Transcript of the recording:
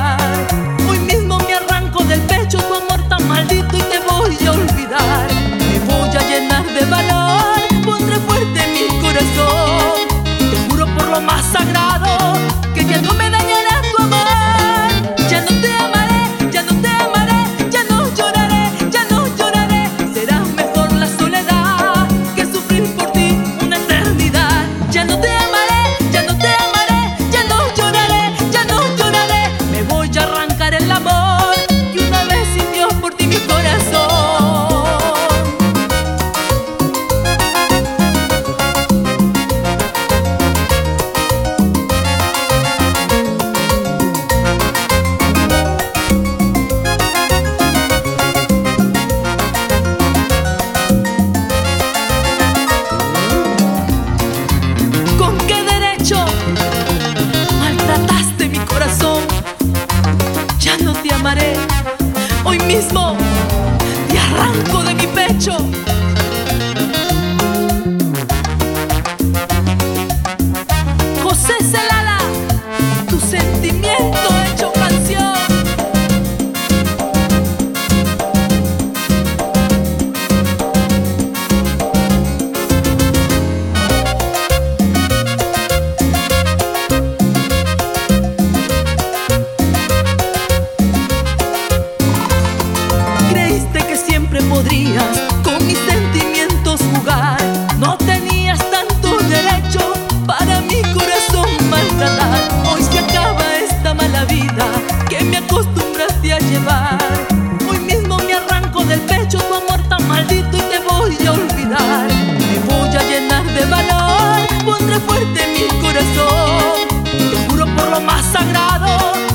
más. y arranco de mi pecho. Hoy mismo me arranco del pecho tu amor tan maldito y te voy a olvidar. Me voy a llenar de valor, pondré fuerte mi corazón. Te juro por lo más sagrado